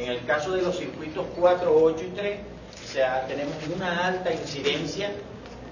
En el caso de los circuitos 4, 8 y 3, o sea, tenemos una alta incidencia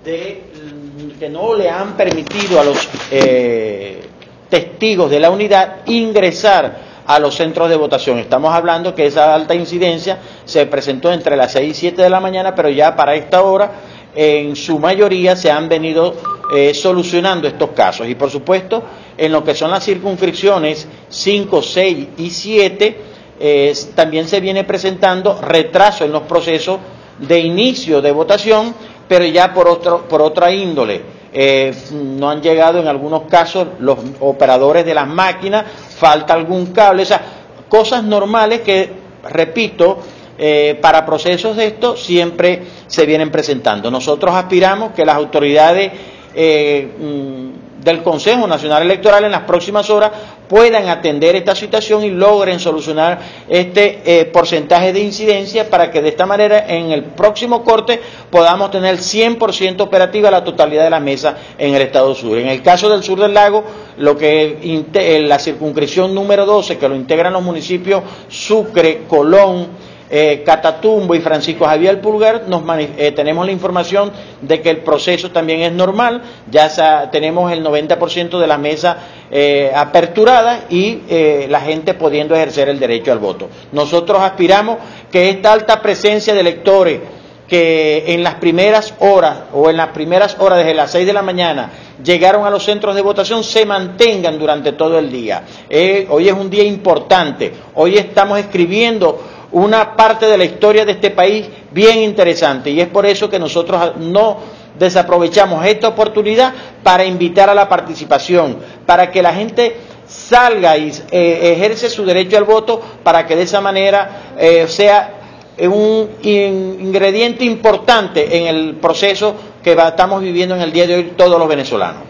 de mm, que no le han permitido a los eh, testigos de la unidad ingresar a los centros de votación. Estamos hablando que esa alta incidencia se presentó entre las 6 y 7 de la mañana, pero ya para esta hora, en su mayoría, se han venido eh, solucionando estos casos. Y por supuesto, en lo que son las circunscripciones 5, 6 y 7, eh, también se viene presentando retraso en los procesos de inicio de votación, pero ya por, otro, por otra índole. Eh, no han llegado en algunos casos los operadores de las máquinas, falta algún cable, o sea, cosas normales que, repito, eh, para procesos de esto siempre se vienen presentando. Nosotros aspiramos que las autoridades eh, mm, del Consejo Nacional Electoral en las próximas horas puedan atender esta situación y logren solucionar este eh, porcentaje de incidencia para que de esta manera en el próximo corte podamos tener 100% operativa la totalidad de la mesa en el estado sur. En el caso del sur del lago, lo que eh, la circunscripción número 12, que lo integran los municipios Sucre, Colón, eh, Catatumbo y Francisco Javier Pulgar, nos eh, tenemos la información de que el proceso también es normal, ya tenemos el 90% de la mesa eh, aperturada y eh, la gente pudiendo ejercer el derecho al voto. Nosotros aspiramos que esta alta presencia de electores que en las primeras horas o en las primeras horas desde las 6 de la mañana llegaron a los centros de votación se mantengan durante todo el día. Eh, hoy es un día importante, hoy estamos escribiendo una parte de la historia de este país bien interesante y es por eso que nosotros no desaprovechamos esta oportunidad para invitar a la participación, para que la gente salga y eh, ejerce su derecho al voto para que de esa manera eh, sea un ingrediente importante en el proceso que estamos viviendo en el día de hoy todos los venezolanos.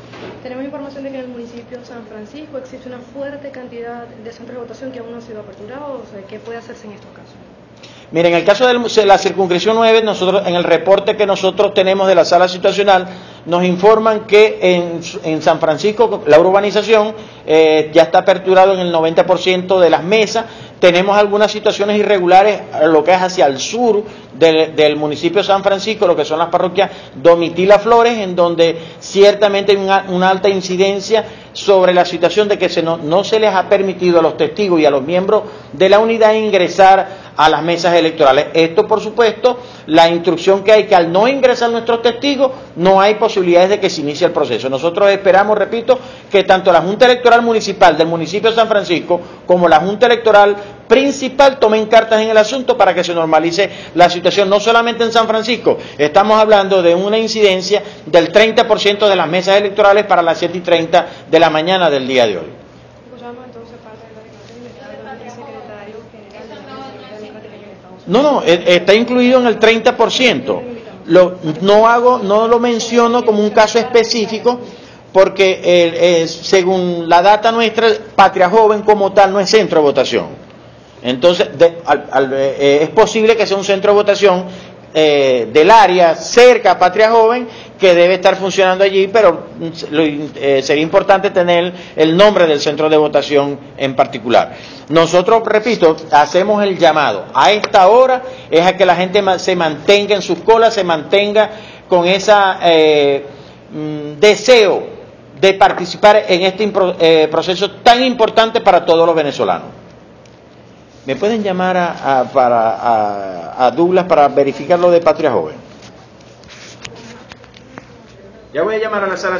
Tenemos información de que en el municipio de San Francisco existe una fuerte cantidad de centros de votación que aún no han sido aperturados. ¿Qué puede hacerse en estos casos? Miren, en el caso de la circunscripción 9, nosotros, en el reporte que nosotros tenemos de la sala situacional, nos informan que en, en San Francisco la urbanización eh, ya está aperturado en el 90% de las mesas. Tenemos algunas situaciones irregulares, lo que es hacia el sur del, del, municipio de San Francisco, lo que son las parroquias Domitila Flores, en donde ciertamente hay una, una alta incidencia sobre la situación de que se no, no se les ha permitido a los testigos y a los miembros de la unidad ingresar a las mesas electorales. Esto, por supuesto, la instrucción que hay que al no ingresar nuestros testigos, no hay posibilidades de que se inicie el proceso. Nosotros esperamos, repito, que tanto la Junta Electoral Municipal del municipio de San Francisco como la Junta Electoral principal tomen cartas en el asunto para que se normalice la situación, no solamente en San Francisco, estamos hablando de una incidencia del 30% de las mesas electorales para las 7 y 30 de la mañana del día de hoy. No, no, e, está incluido en el 30%. Lo, no hago, no lo menciono como un caso específico porque eh, según la data nuestra, Patria Joven como tal no es centro de votación. Entonces, de, al, al, eh, es posible que sea un centro de votación eh, del área cerca a Patria Joven que debe estar funcionando allí, pero lo, eh, sería importante tener el nombre del centro de votación en particular. Nosotros, repito, hacemos el llamado. A esta hora es a que la gente se mantenga en sus colas, se mantenga con ese eh, mm, deseo de participar en este eh, proceso tan importante para todos los venezolanos. ¿Me pueden llamar a, a, para, a, a Douglas para verificar lo de Patria Joven? Ya voy a llamar a la sala